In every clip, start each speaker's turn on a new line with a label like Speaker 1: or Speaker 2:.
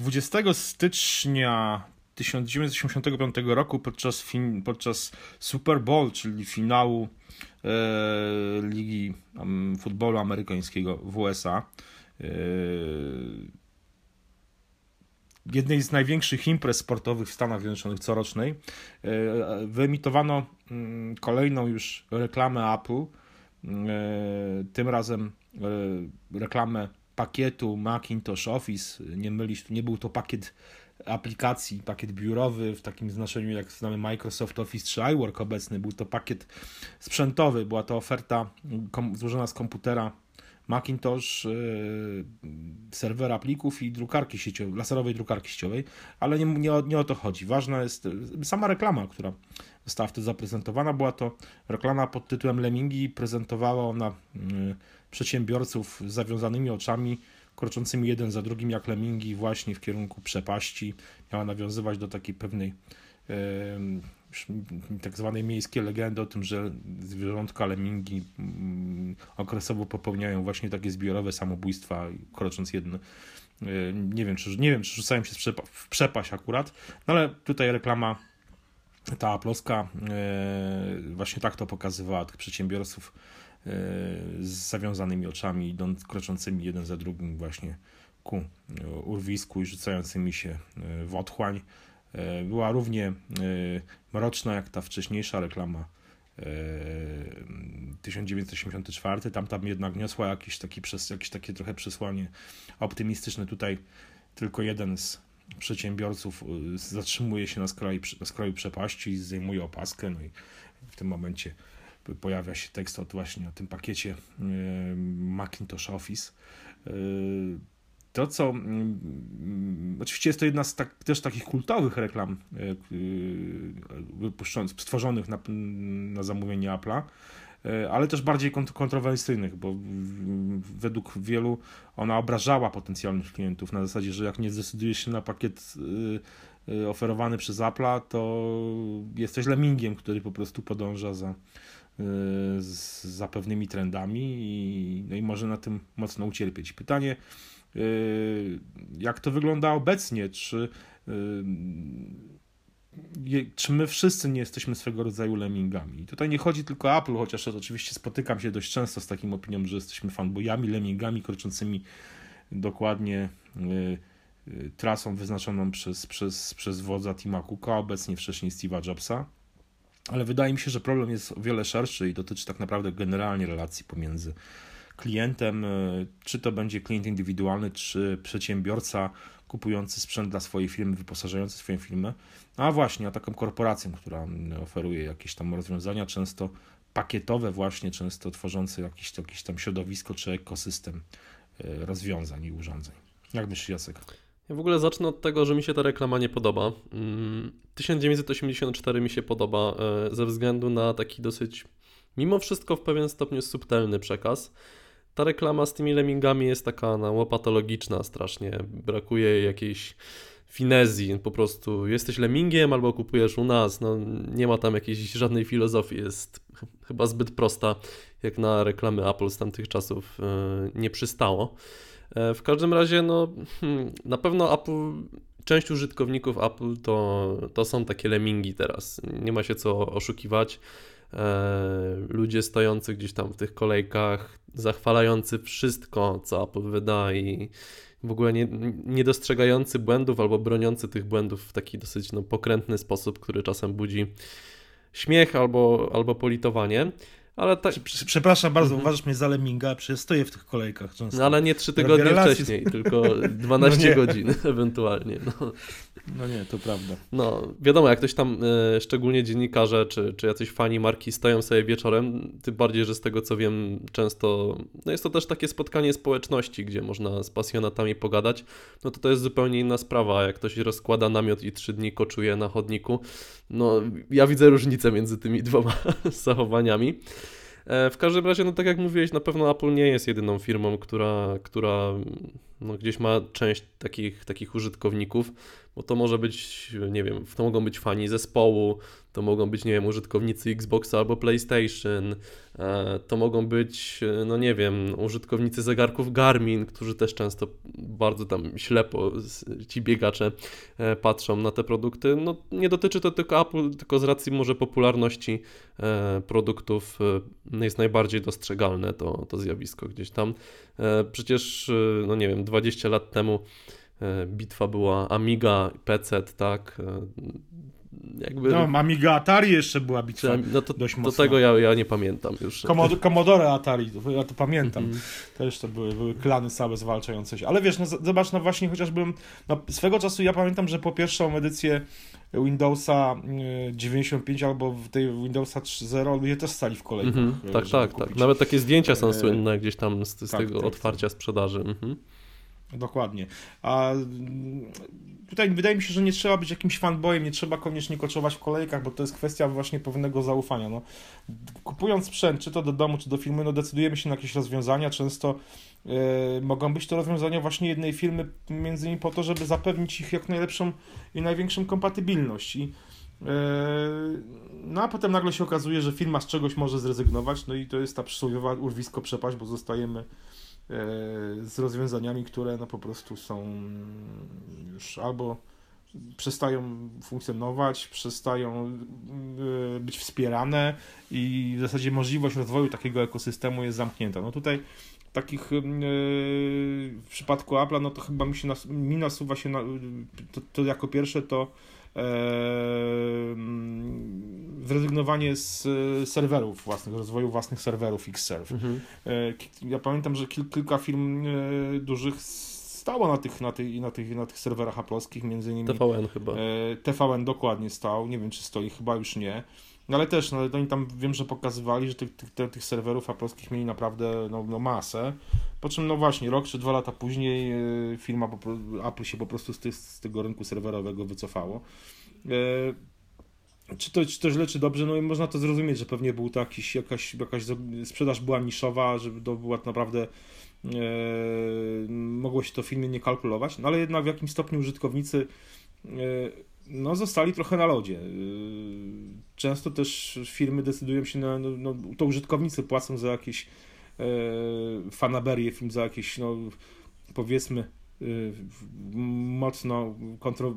Speaker 1: 20 stycznia 1985 roku podczas, fin, podczas Super Bowl, czyli finału e, Ligi um, Futbolu Amerykańskiego w USA. E, jednej z największych imprez sportowych w Stanach Zjednoczonych corocznej e, wyemitowano mm, kolejną już reklamę Apple. E, tym razem e, reklamę pakietu Macintosh Office. Nie mylić, nie był to pakiet aplikacji, pakiet biurowy w takim znaczeniu jak znamy Microsoft Office czy iWork obecny, był to pakiet sprzętowy, była to oferta złożona z komputera Macintosh, yy, serwera plików i drukarki sieciowej, laserowej drukarki sieciowej, ale nie, nie, o, nie o to chodzi. Ważna jest yy, sama reklama, która została wtedy zaprezentowana. Była to reklama pod tytułem Lemingi, prezentowała ona yy, przedsiębiorców z zawiązanymi oczami, kroczącymi jeden za drugim jak lemingi właśnie w kierunku przepaści. Miała nawiązywać do takiej pewnej tak zwanej miejskiej legendy o tym, że zwierzątka lemingi mm, okresowo popełniają właśnie takie zbiorowe samobójstwa, krocząc jedno. Nie wiem, czy, nie wiem, czy rzucają się w przepaść akurat, no ale tutaj reklama ta ploska właśnie tak to pokazywała tych przedsiębiorców z zawiązanymi oczami, idąc, kroczącymi jeden za drugim właśnie ku urwisku i rzucającymi się w otchłań. E, była równie e, mroczna jak ta wcześniejsza reklama 1984. E, tam tam jednak niosła jakieś, taki, jakieś takie trochę przesłanie optymistyczne. Tutaj tylko jeden z przedsiębiorców zatrzymuje się na skraju, na skraju przepaści, zdejmuje opaskę, no i w tym momencie pojawia się tekst od właśnie o tym pakiecie Macintosh Office. To, co mm, oczywiście jest to jedna z tak, też takich kultowych reklam yy, stworzonych na, na zamówienie Apple'a, ale też bardziej kont kontrowersyjnych, bo według wielu ona obrażała potencjalnych klientów na zasadzie, że jak nie zdecydujesz się na pakiet oferowany przez Apple'a, to jesteś lemingiem, który po prostu podąża za, za pewnymi trendami i, no i może na tym mocno ucierpieć. Pytanie, Yy, jak to wygląda obecnie, czy, yy, czy my wszyscy nie jesteśmy swego rodzaju lemmingami. Tutaj nie chodzi tylko o Apple, chociaż oczywiście spotykam się dość często z taką opinią, że jesteśmy fanboyami, lemmingami kroczącymi dokładnie trasą wyznaczoną przez, przez, przez wodza Tima Cooka, obecnie wcześniej Steve'a Jobsa. Ale wydaje mi się, że problem jest o wiele szerszy i dotyczy tak naprawdę generalnie relacji pomiędzy klientem, e, czy to będzie klient indywidualny, czy przedsiębiorca kupujący sprzęt dla swojej firmy, wyposażający swoją firmę, a właśnie a taką korporacją, która oferuje jakieś tam rozwiązania, często pakietowe właśnie, często tworzące jakieś, jakieś tam środowisko czy ekosystem e, rozwiązań i urządzeń. Jak myślisz, Jacek?
Speaker 2: Ja w ogóle zacznę od tego, że mi się ta reklama nie podoba. 1984 mm, mi się podoba e, ze względu na taki dosyć, mimo wszystko w pewien stopniu subtelny przekaz ta reklama z tymi lemmingami jest taka no, łopatologiczna strasznie. Brakuje jakiejś finezji, po prostu jesteś lemmingiem albo kupujesz u nas, no nie ma tam jakiejś żadnej filozofii, jest chyba zbyt prosta, jak na reklamy Apple z tamtych czasów yy, nie przystało. Yy, w każdym razie, no hmm, na pewno Apple, część użytkowników Apple to, to są takie lemmingi teraz, nie ma się co oszukiwać. E, ludzie stojący gdzieś tam w tych kolejkach, zachwalający wszystko, co Apple wyda i w ogóle nie, nie dostrzegający błędów albo broniący tych błędów w taki dosyć no, pokrętny sposób, który czasem budzi śmiech albo, albo politowanie. Ale
Speaker 1: ta... Przepraszam bardzo, mhm. uważasz mnie za leminga, przecież stoję w tych kolejkach często.
Speaker 2: No, ale nie trzy tygodnie wcześniej, tylko 12 no godzin ewentualnie. No.
Speaker 1: no. nie, to prawda.
Speaker 2: No, wiadomo, jak ktoś tam, e, szczególnie dziennikarze, czy, czy jacyś fani marki stoją sobie wieczorem, tym bardziej, że z tego co wiem, często, no jest to też takie spotkanie społeczności, gdzie można z pasjonatami pogadać, no to to jest zupełnie inna sprawa, jak ktoś rozkłada namiot i trzy dni koczuje na chodniku, no ja widzę różnicę między tymi dwoma zachowaniami. E, w każdym razie, no tak jak mówiłeś, na pewno Apple nie jest jedyną firmą, która, która no, gdzieś ma część takich, takich użytkowników, bo to może być, nie wiem, to mogą być fani zespołu, to mogą być, nie wiem, użytkownicy Xboxa albo PlayStation, e, to mogą być, e, no nie wiem, użytkownicy zegarków Garmin, którzy też często bardzo tam ślepo ci biegacze e, patrzą na te produkty. No nie dotyczy to tylko Apple, tylko z racji może popularności produktów jest najbardziej dostrzegalne to, to zjawisko gdzieś tam. Przecież, no nie wiem, 20 lat temu bitwa była Amiga, PC, tak,
Speaker 1: jakby... No, Amiga Atari jeszcze była bitwa no to, dość mocno.
Speaker 2: Do tego ja, ja nie pamiętam już.
Speaker 1: Komod Commodore Atari, ja to pamiętam. Mm -hmm. Też to były, były klany całe zwalczające się. Ale wiesz, no zobacz, no właśnie chociażby no, swego czasu ja pamiętam, że po pierwszą edycję Windowsa 95 y, albo w tej Windowsa 3.0 ludzie też stali w kolejce. Mm
Speaker 2: -hmm. Tak, tak, tak. Nawet takie zdjęcia są e, słynne gdzieś tam z, z tak, tego tak, otwarcia tak. sprzedaży. Mm -hmm.
Speaker 1: Dokładnie. A tutaj wydaje mi się, że nie trzeba być jakimś fanboyem, nie trzeba koniecznie koczować w kolejkach, bo to jest kwestia właśnie pewnego zaufania. No, kupując sprzęt, czy to do domu, czy do filmu, no decydujemy się na jakieś rozwiązania. Często yy, mogą być to rozwiązania właśnie jednej firmy, między innymi po to, żeby zapewnić ich jak najlepszą i największą kompatybilność. I, yy, no a potem nagle się okazuje, że firma z czegoś może zrezygnować, no i to jest ta przysłowiowa urwisko przepaść, bo zostajemy z rozwiązaniami, które no po prostu są już albo przestają funkcjonować, przestają e, być wspierane i w zasadzie możliwość rozwoju takiego ekosystemu jest zamknięta. No tutaj takich e, w przypadku Apple'a, no to chyba mi się nas, mi nasuwa się na, to, to jako pierwsze to zrezygnowanie z e, serwerów własnych, rozwoju własnych serwerów Xserve. Mhm. E, ja pamiętam, że kil, kilka firm e, dużych stało na tych, na tych, na tych, na tych serwerach aplowskich, między innymi
Speaker 2: TVN chyba.
Speaker 1: TVN dokładnie stał, nie wiem czy stoi, chyba już nie. No ale też, no, oni tam wiem, że pokazywali, że tych, tych, tych serwerów aplowskich mieli naprawdę no, no masę. Po czym, no właśnie, rok czy dwa lata później firma, Apple się po prostu z, tych, z tego rynku serwerowego wycofało. Czy to, czy to źle, czy dobrze, no i można to zrozumieć, że pewnie był to jakiś, jakaś, jakaś sprzedaż była niszowa, żeby to była naprawdę e, mogło się to filmie nie kalkulować, no ale jednak w jakimś stopniu użytkownicy e, no, zostali trochę na lodzie. E, często też firmy decydują się na, no, no to użytkownicy płacą za jakieś e, fanaberie, film za jakieś, no powiedzmy e, mocno kontro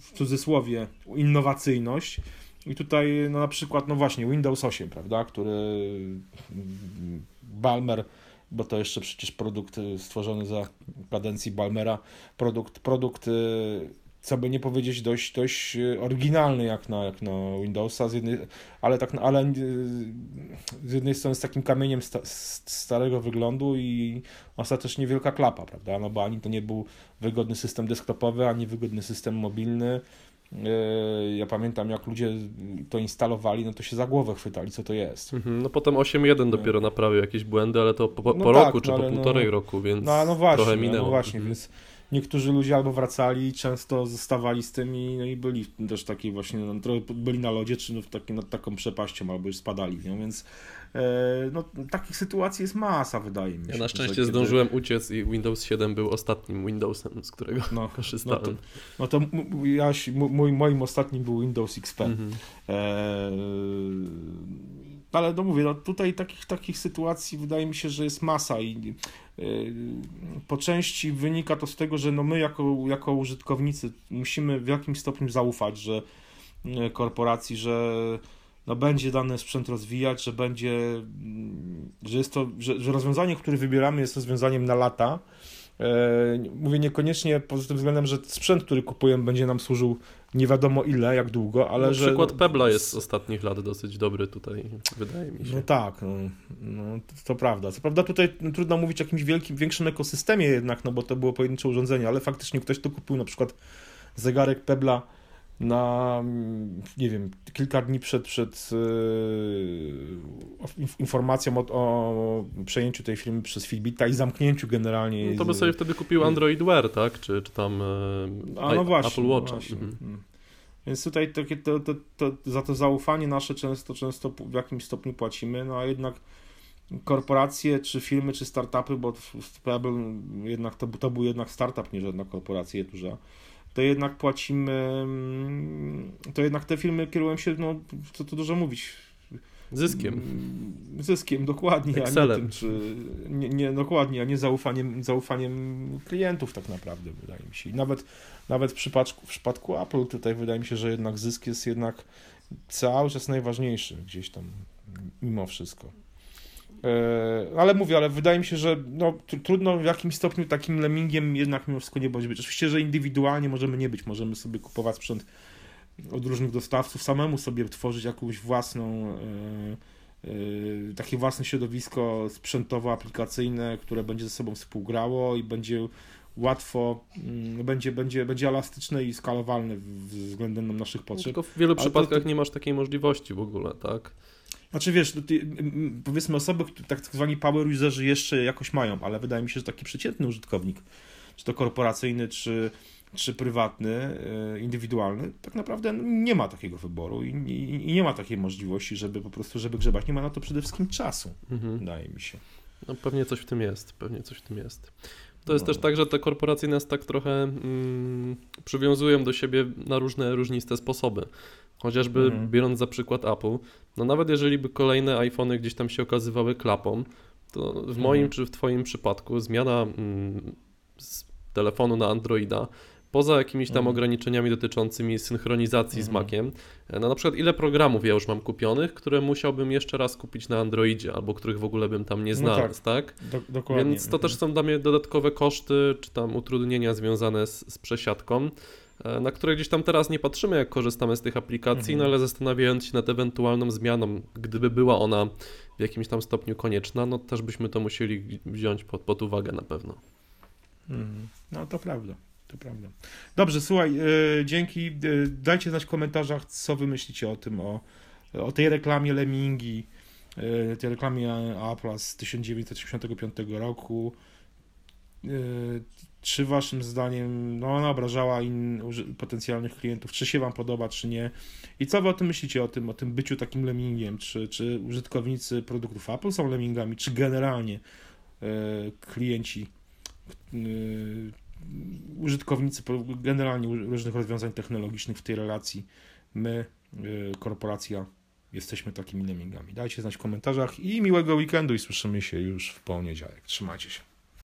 Speaker 1: w cudzysłowie innowacyjność. I tutaj no na przykład, no właśnie, Windows 8, prawda, który Balmer, bo to jeszcze przecież produkt stworzony za kadencji Balmera, produkt, produkt co by nie powiedzieć, dość, dość e, oryginalny jak na, jak na Windowsa, z jednej, ale, tak, ale e, z jednej strony z takim kamieniem sta, starego wyglądu i ostatecznie wielka klapa, prawda? No bo ani to nie był wygodny system desktopowy, ani wygodny system mobilny. E, ja pamiętam, jak ludzie to instalowali, no to się za głowę chwytali, co to jest.
Speaker 2: Mhm, no potem 8.1 dopiero naprawił jakieś błędy, ale to po, po no roku tak, czy no, po no, półtorej roku, więc no, no właśnie, trochę minęło.
Speaker 1: No właśnie, mhm. więc niektórzy ludzie albo wracali, często zostawali z tym i, no i byli też takiej właśnie, no, trochę byli na lodzie, czy no, taki, nad taką przepaścią, albo już spadali, no, więc e, no, takich sytuacji jest masa, wydaje mi się.
Speaker 2: Ja na szczęście zdążyłem uciec i Windows 7 był ostatnim Windowsem, z którego no, korzystałem.
Speaker 1: No to, no to ja, mój, moim ostatnim był Windows XP. Mhm. E, ale no mówię, no tutaj takich, takich sytuacji wydaje mi się, że jest masa i yy, po części wynika to z tego, że no my jako, jako użytkownicy musimy w jakimś stopniu zaufać, że yy, korporacji, że no będzie dany sprzęt rozwijać, że będzie, mm, że jest to, że, że rozwiązanie, które wybieramy jest rozwiązaniem na lata, mówię niekoniecznie pod tym względem, że sprzęt, który kupujemy, będzie nam służył nie wiadomo ile, jak długo, ale
Speaker 2: no,
Speaker 1: że...
Speaker 2: Przykład Pebla jest z ostatnich lat dosyć dobry tutaj, wydaje mi się.
Speaker 1: No tak, no, no to, to, prawda. Co prawda tutaj trudno mówić o jakimś wielkim, większym ekosystemie jednak, no bo to było pojedyncze urządzenie, ale faktycznie ktoś tu kupił na przykład zegarek Pebla na, nie wiem, kilka dni przed, przed yy, informacją o, o, przejęciu tej firmy przez Fitbita i zamknięciu generalnie.
Speaker 2: No to by sobie wtedy kupił Android Wear, tak? Czy, czy tam
Speaker 1: yy, A, no właśnie, Apple Watch. Właśnie. Mhm. Mm. Więc tutaj to, to, to, za to zaufanie nasze często, często w jakimś stopniu płacimy, no a jednak korporacje, czy firmy, czy startupy, bo Pebble jednak to, to był jednak startup, nie żadna korporacja duża, to jednak płacimy, mm, to jednak te firmy kierują się, no co tu dużo mówić,
Speaker 2: Zyskiem.
Speaker 1: Mm, zyskiem, dokładnie, Excelem. a nie tym, czy nie, nie, dokładnie, a nie zaufaniem, zaufaniem klientów tak naprawdę, wydaje mi się. I nawet, nawet w, przypadku, w przypadku Apple tutaj wydaje mi się, że jednak zysk jest jednak cały czas najważniejszy gdzieś tam mimo wszystko. E, ale mówię, ale wydaje mi się, że no, trudno w jakimś stopniu takim lemmingiem jednak mimo wszystko nie bądź być. Oczywiście, że indywidualnie możemy nie być, możemy sobie kupować sprzęt od różnych dostawców, samemu sobie tworzyć jakąś własną, e, takie własne środowisko sprzętowo-aplikacyjne, które będzie ze sobą współgrało i będzie łatwo, mm, będzie, będzie, będzie elastyczne i skalowalne względem naszych potrzeb.
Speaker 2: Tylko w wielu Ale przypadkach to... nie masz takiej możliwości w ogóle, tak?
Speaker 1: Znaczy wiesz, no ty, powiedzmy osoby, tak zwani power userzy jeszcze jakoś mają, ale wydaje mi się, że taki przeciętny użytkownik, czy to korporacyjny, czy, czy prywatny, e, indywidualny, tak naprawdę nie ma takiego wyboru i, i, i, nie ma takiej możliwości, żeby po prostu, żeby grzebać. Nie ma na to przede wszystkim czasu, mhm. wydaje mi się.
Speaker 2: No pewnie coś w tym jest, pewnie coś w tym jest. To jest no. też tak, że te korporacje nas tak trochę mm, przywiązują do siebie na różne różniste sposoby. Chociażby mhm. biorąc za przykład Apple, no nawet jeżeli by kolejne iPhony gdzieś tam się okazywały klapą, to w mhm. moim czy w Twoim przypadku zmiana mm, z telefonu na Androida poza jakimiś tam mhm. ograniczeniami dotyczącymi synchronizacji mhm. z Maciem, no na przykład ile programów ja już mam kupionych, które musiałbym jeszcze raz kupić na Androidzie, albo których w ogóle bym tam nie no znalazł, no tak? tak?
Speaker 1: Do, dokładnie.
Speaker 2: Więc to też są dla mnie dodatkowe koszty, czy tam utrudnienia związane z, z przesiadką, e, na które gdzieś tam teraz nie patrzymy, jak korzystamy z tych aplikacji, mhm. no ale zastanawiając się nad ewentualną zmianą, gdyby była ona w jakimś tam stopniu konieczna, no też byśmy to musieli wziąć pod, pod uwagę na pewno.
Speaker 1: Mhm. No to prawda. To prawda. Dobrze, słuchaj, yy, dzięki. Yy, dajcie znać w komentarzach, co wy myślicie o tym, o, o tej reklamie Lemingi, yy, tej reklamie Apple z 1985 roku. Czy waszym zdaniem no, ona obrażała in, potencjalnych klientów? Czy się wam podoba, czy nie? I co wy o tym myślicie, o tym, o tym byciu takim lemmingiem? Czy, czy użytkownicy produktów Apple są lemmingami, czy generalnie klienci użytkownicy generalnie różnych rozwiązań technologicznych w tej relacji, my, y, korporacja, jesteśmy takimi lemmingami. Dajcie znać w komentarzach i miłego weekendu i słyszymy się już w poniedziałek. Trzymajcie się.